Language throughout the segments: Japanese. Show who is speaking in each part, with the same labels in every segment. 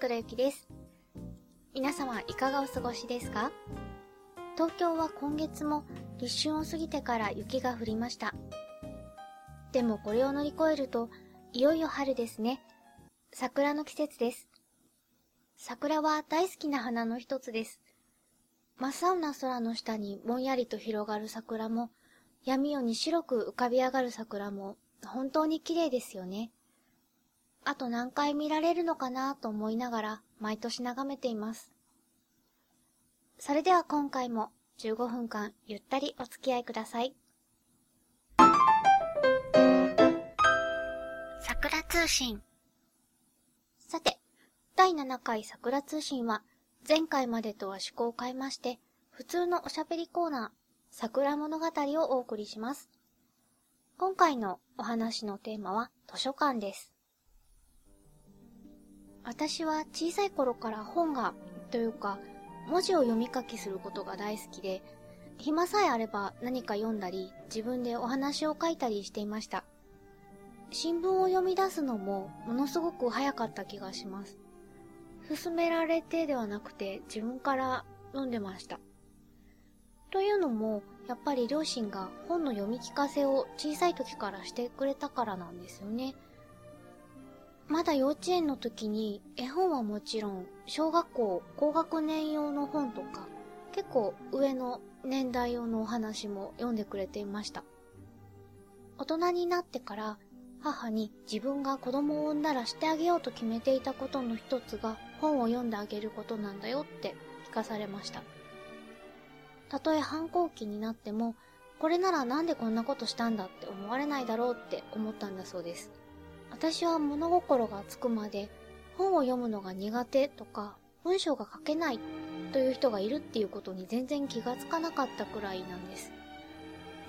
Speaker 1: 桜ゆきです。皆様いかがお過ごしですか？東京は今月も立春を過ぎてから雪が降りました。でもこれを乗り越えると、いよいよ春ですね。桜の季節です。桜は大好きな花の一つです。真っ青な空の下にぼんやりと広がる桜も、闇夜に白く浮かび上がる桜も、本当に綺麗ですよね。あと何回見られるのかなと思いながら、毎年眺めています。それでは今回も15分間ゆったりお付き合いください。桜通信。さて、第7回桜通信は前回までとは趣向を変えまして、普通のおしゃべりコーナー、桜物語をお送りします。今回のお話のテーマは図書館です。私は小さい頃から本が、というか、文字を読み書きすることが大好きで、暇さえあれば何か読んだり、自分でお話を書いたりしていました。新聞を読み出すのもものすごく早かった気がします。勧められてではなくて自分から読んでました。というのも、やっぱり両親が本の読み聞かせを小さい時からしてくれたからなんですよね。まだ幼稚園の時に絵本はもちろん小学校高学年用の本とか結構上の年代用のお話も読んでくれていました。大人になってから母に自分が子供を産んだらしてあげようと決めていたことの一つが本を読んであげることなんだよって聞かされました。たとえ反抗期になっても、これならなんでこんなことしたんだって思われないだろうって思ったんだそうです。私は物心がつくまで本を読むのが苦手とか文章が書けないという人がいるっていうことに全然気がつかなかったくらいなんです。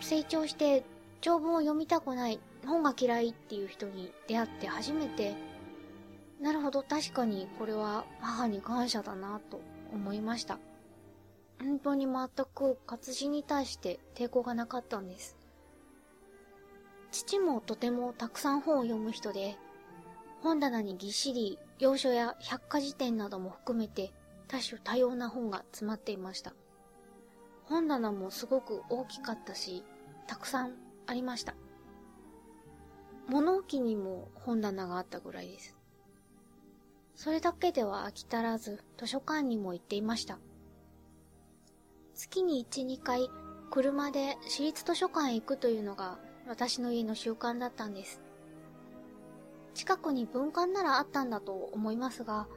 Speaker 1: 成長して長文を読みたくない、本が嫌いっていう人に出会って初めて、なるほど確かにこれは母に感謝だなと思いました。本当に全く活字に対して抵抗がなかったんです。父もとてもたくさん本を読む人で、本棚にぎっしり洋書や百科事典なども含めて多種多様な本が詰まっていました。本棚もすごく大きかったし、たくさんありました。物置にも本棚があったぐらいです。それだけでは飽き足らず図書館にも行っていました。月に1、2回車で私立図書館へ行くというのが私の家の習慣だったんです。近くに文館ならあったんだと思いますが、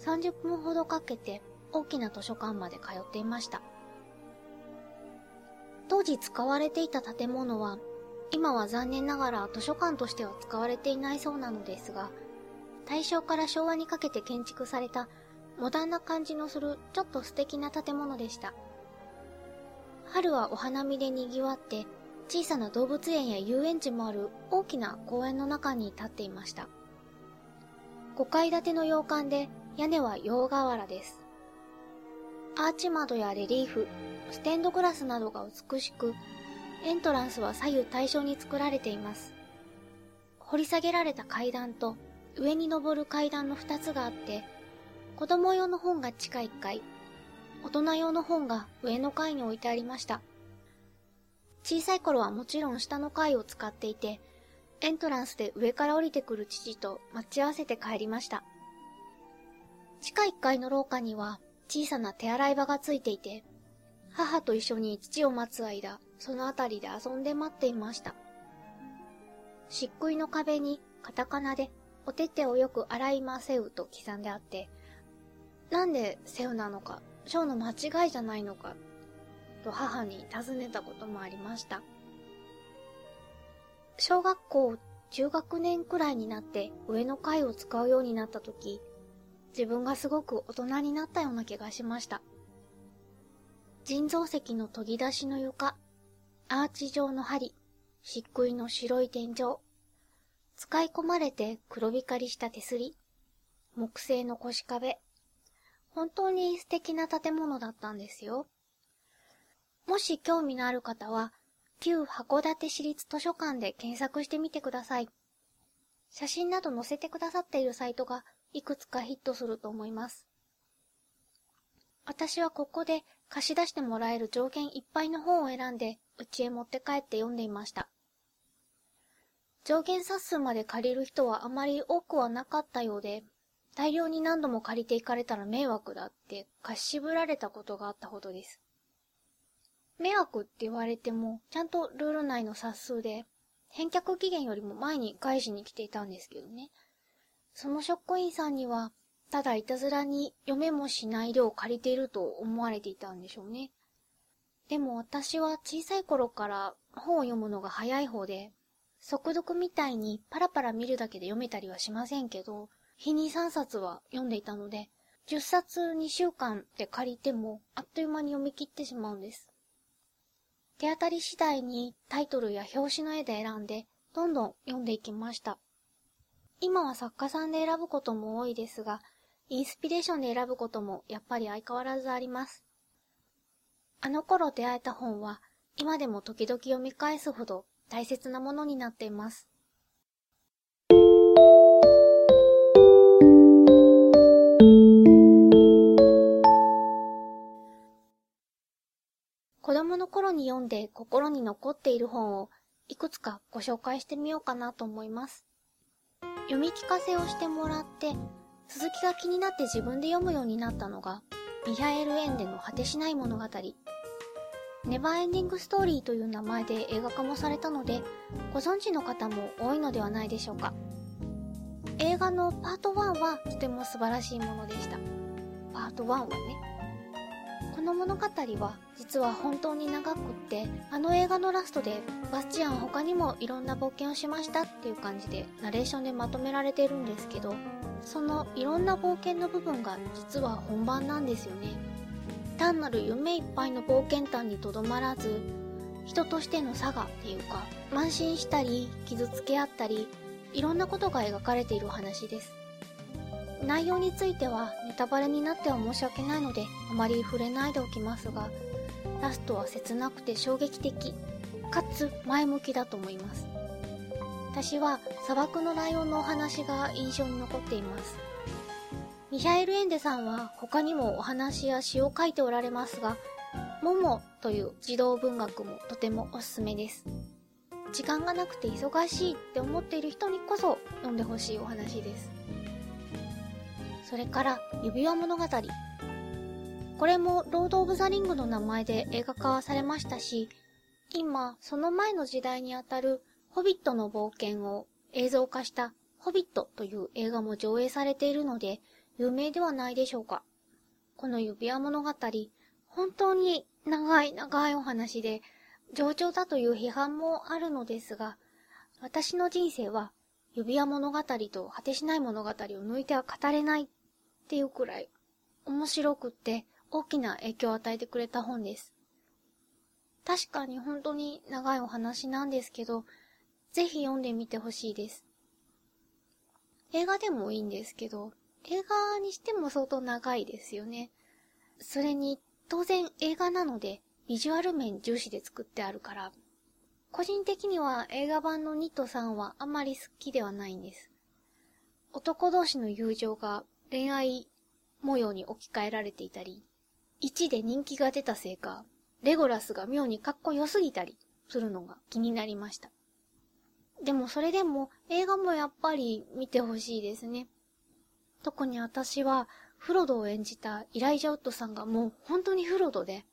Speaker 1: 30分ほどかけて大きな図書館まで通っていました。当時使われていた建物は、今は残念ながら図書館としては使われていないそうなのですが、大正から昭和にかけて建築されたモダンな感じのするちょっと素敵な建物でした。春はお花見で賑わって小さな動物園や遊園地もある大きな公園の中に立っていました。5階建ての洋館で屋根は洋瓦です。アーチ窓やレリーフ、ステンドグラスなどが美しく、エントランスは左右対称に作られています。掘り下げられた階段と上に登る階段の2つがあって、子供用の本が地下1階、大人用の本が上の階に置いてありました。小さい頃はもちろん下の階を使っていて、エントランスで上から降りてくる父と待ち合わせて帰りました。地下1階の廊下には小さな手洗い場がついていて、母と一緒に父を待つ間、その辺りで遊んで待っていました。漆喰の壁にカタカナでお手手をよく洗いませうと刻んであって、なんでせうなのか、ショーの間違いじゃないのかと母に尋ねたこともありました。小学校中学年くらいになって上の階を使うようになった時、自分がすごく大人になったような気がしました。人造石の研ぎ出しの床、アーチ状の針、漆喰の白い天井、使い込まれて黒光りした手すり、木製の腰壁、本当に素敵な建物だったんですよ。もし興味のある方は、旧函館市立図書館で検索してみてください。写真など載せてくださっているサイトがいくつかヒットすると思います。私はここで貸し出してもらえる条件いっぱいの本を選んで、家へ持って帰って読んでいました。上限冊数まで借りる人はあまり多くはなかったようで、大量に何度も借りていかれたら迷惑だって貸し渋られたことがあったほどです。迷惑って言われても、ちゃんとルール内の冊数で、返却期限よりも前に返しに来ていたんですけどね。その職員さんには、ただいたずらに読めもしない量を借りていると思われていたんでしょうね。でも私は小さい頃から本を読むのが早い方で、速読みたいにパラパラ見るだけで読めたりはしませんけど、日に3冊は読んでいたので、10冊2週間で借りてもあっという間に読み切ってしまうんです。手当たり次第にタイトルや表紙の絵で選んで、どんどん読んでいきました。今は作家さんで選ぶことも多いですが、インスピレーションで選ぶこともやっぱり相変わらずあります。あの頃出会えた本は、今でも時々読み返すほど大切なものになっています。供の頃に読んで心に残っている本をいくつかご紹介してみようかなと思います。読み聞かせをしてもらって、続きが気になって自分で読むようになったのが、ミハエル・エンデの果てしない物語。ネバーエンディングストーリーという名前で映画化もされたので、ご存知の方も多いのではないでしょうか。映画のパート1はとても素晴らしいものでした。パート1はね。この物語は実は本当に長くってあの映画のラストでバスチアンは他にもいろんな冒険をしましたっていう感じでナレーションでまとめられてるんですけどそのいろんな冒険の部分が実は本番なんですよね。単なる夢いっぱいの冒険譚にとどまらず人としての差がっていうか慢心したり傷つけ合ったりいろんなことが描かれているお話です。内容についてはネタバレになっては申し訳ないのであまり触れないでおきますがラストは切なくて衝撃的かつ前向きだと思います。私は砂漠のライオンのお話が印象に残っています。ミハエル・エンデさんは他にもお話や詩を書いておられますがモモという児童文学もとてもおすすめです。時間がなくて忙しいって思っている人にこそ読んでほしいお話です。それから指輪物語。これもロード・オブ・ザ・リングの名前で映画化されましたし、今、その前の時代にあたるホビットの冒険を映像化したホビットという映画も上映されているので、有名ではないでしょうか。この指輪物語、本当に長い長いお話で、上調だという批判もあるのですが、私の人生は指輪物語と果てしない物語を抜いては語れないっていうくらい面白くって大きな影響を与えてくれた本です。確かに本当に長いお話なんですけど、ぜひ読んでみてほしいです。映画でもいいんですけど、映画にしても相当長いですよね。それに、当然映画なので、ビジュアル面重視で作ってあるから、個人的には映画版のニットさんはあまり好きではないんです。男同士の友情が恋愛模様に置き換えられていたり、1で人気が出たせいか、レゴラスが妙にかっこよすぎたりするのが気になりました。でもそれでも映画もやっぱり見てほしいですね。特に私はフロドを演じたイライジャウッドさんがもう本当にフロドで、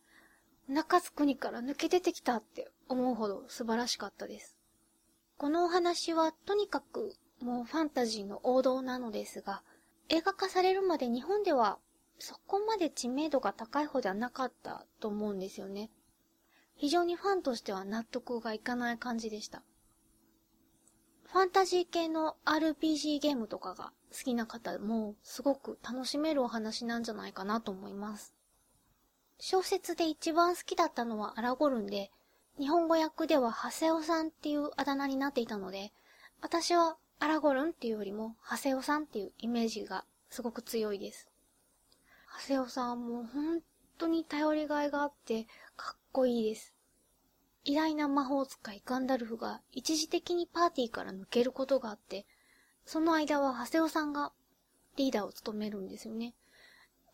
Speaker 1: 中津国から抜け出てきたって思うほど素晴らしかったです。このお話はとにかくもうファンタジーの王道なのですが、映画化されるまで日本ではそこまで知名度が高い方ではなかったと思うんですよね。非常にファンとしては納得がいかない感じでした。ファンタジー系の RPG ゲームとかが好きな方もすごく楽しめるお話なんじゃないかなと思います。小説で一番好きだったのはアラゴルンで、日本語訳ではハセオさんっていうあだ名になっていたので、私はアラゴルンっていうよりもハセオさんっていうイメージがすごく強いです。ハセオさんはもう本当に頼りがいがあってかっこいいです。偉大な魔法使いガンダルフが一時的にパーティーから抜けることがあって、その間はハセオさんがリーダーを務めるんですよね。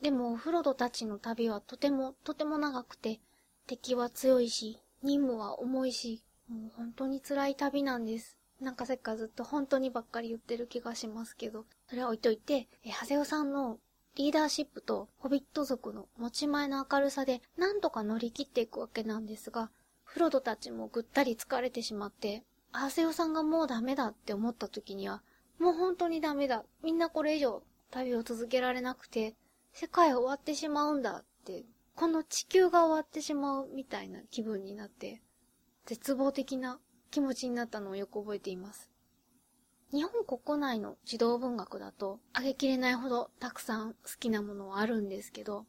Speaker 1: でも、フロドたちの旅はとても、とても長くて、敵は強いし、任務は重いし、もう本当に辛い旅なんです。なんかさっかずっと本当にばっかり言ってる気がしますけど、それは置いといて、え、長谷尾さんのリーダーシップとホビット族の持ち前の明るさで何とか乗り切っていくわけなんですが、フロドたちもぐったり疲れてしまって、長谷尾さんがもうダメだって思った時には、もう本当にダメだ。みんなこれ以上旅を続けられなくて、世界終わってしまうんだって、この地球が終わってしまうみたいな気分になって、絶望的な気持ちになったのをよく覚えています。日本国内の児童文学だと、あげきれないほどたくさん好きなものはあるんですけど、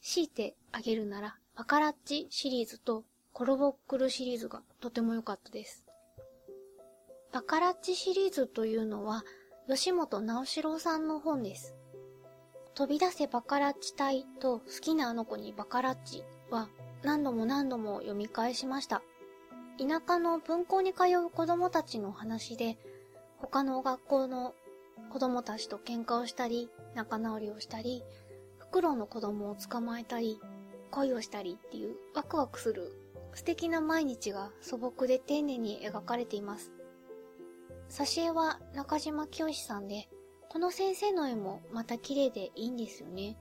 Speaker 1: 強いてあげるなら、バカラッチシリーズとコロボックルシリーズがとても良かったです。バカラッチシリーズというのは、吉本直志郎さんの本です。飛び出せバカラッチ隊と好きなあの子にバカラッチは何度も何度も読み返しました。田舎の文校に通う子供たちの話で、他の学校の子供たちと喧嘩をしたり、仲直りをしたり、フクロウの子供を捕まえたり、恋をしたりっていうワクワクする素敵な毎日が素朴で丁寧に描かれています。挿絵は中島清さんで、この先生の絵もまた綺麗でいいんですよね。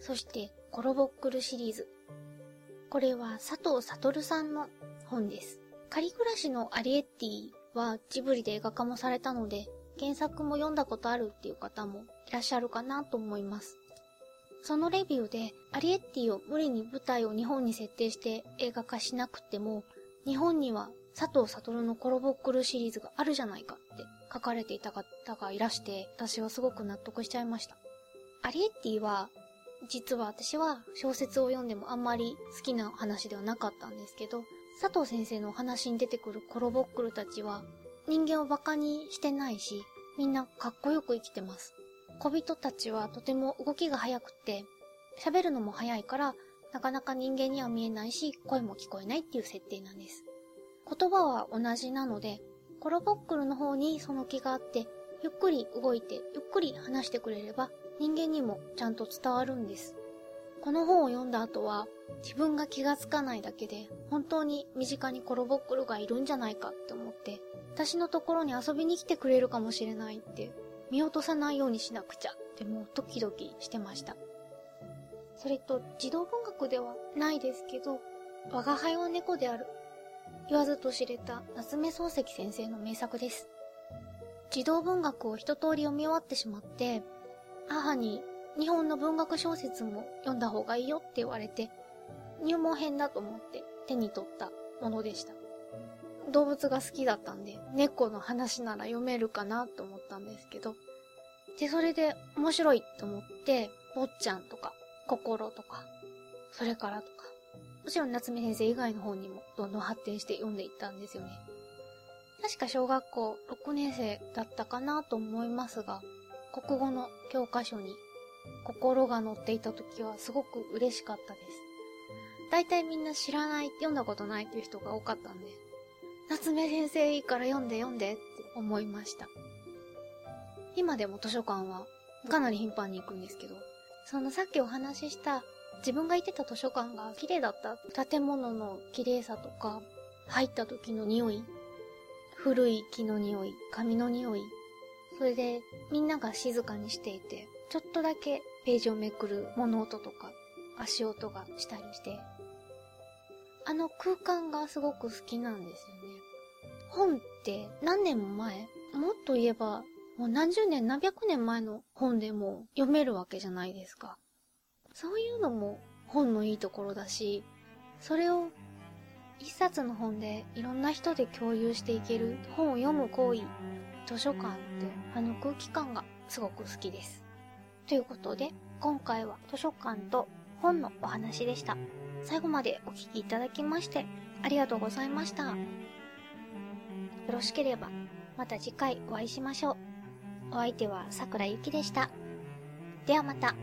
Speaker 1: そして、コロボックルシリーズ。これは佐藤悟さんの本です。仮暮らしのアリエッティはジブリで映画化もされたので、原作も読んだことあるっていう方もいらっしゃるかなと思います。そのレビューで、アリエッティを無理に舞台を日本に設定して映画化しなくても、日本には佐藤悟のコロボックルシリーズがあるじゃないかって書かれていた方がいらして、私はすごく納得しちゃいました。アリエッティは、実は私は小説を読んでもあんまり好きな話ではなかったんですけど、佐藤先生のお話に出てくるコロボックルたちは、人間を馬鹿にしてないし、みんなかっこよく生きてます。小人たちはとても動きが速くて、喋るのも速いから、なかなか人間には見えないし、声も聞こえないっていう設定なんです。言葉は同じなので、コロボックルの方にその気があって、ゆっくり動いて、ゆっくり話してくれれば、人間にもちゃんと伝わるんです。この本を読んだ後は、自分が気がつかないだけで、本当に身近にコロボックルがいるんじゃないかって思って、私のところに遊びに来てくれるかもしれないって、見落とさないようにしなくちゃってもうドキドキしてました。それと、児童文学ではないですけど、我が輩は猫である言わずと知れた夏目漱石先生の名作です。児童文学を一通り読み終わってしまって、母に日本の文学小説も読んだ方がいいよって言われて、入門編だと思って手に取ったものでした。動物が好きだったんで、猫の話なら読めるかなと思ったんですけど、で、それで面白いと思って、坊ちゃんとか、心とか、それからとか、もちろん夏目先生以外の方にもどんどん発展して読んでいったんですよね。確か小学校6年生だったかなと思いますが、国語の教科書に心が載っていた時はすごく嬉しかったです。大体みんな知らない、読んだことないっていう人が多かったんで、夏目先生いいから読んで読んでって思いました。今でも図書館はかなり頻繁に行くんですけど、そのさっきお話しした自分が行ってた図書館が綺麗だった。建物の綺麗さとか、入った時の匂い、古い木の匂い、紙の匂い、それでみんなが静かにしていて、ちょっとだけページをめくる物音とか足音がしたりして、あの空間がすごく好きなんですよね。本って何年も前もっと言えばもう何十年何百年前の本でも読めるわけじゃないですか。そういうのも本のいいところだし、それを一冊の本でいろんな人で共有していける本を読む行為、図書館ってあの空気感がすごく好きです。ということで、今回は図書館と本のお話でした。最後までお聴きいただきましてありがとうございました。よろしければまた次回お会いしましょう。お相手は桜ゆきでした。ではまた。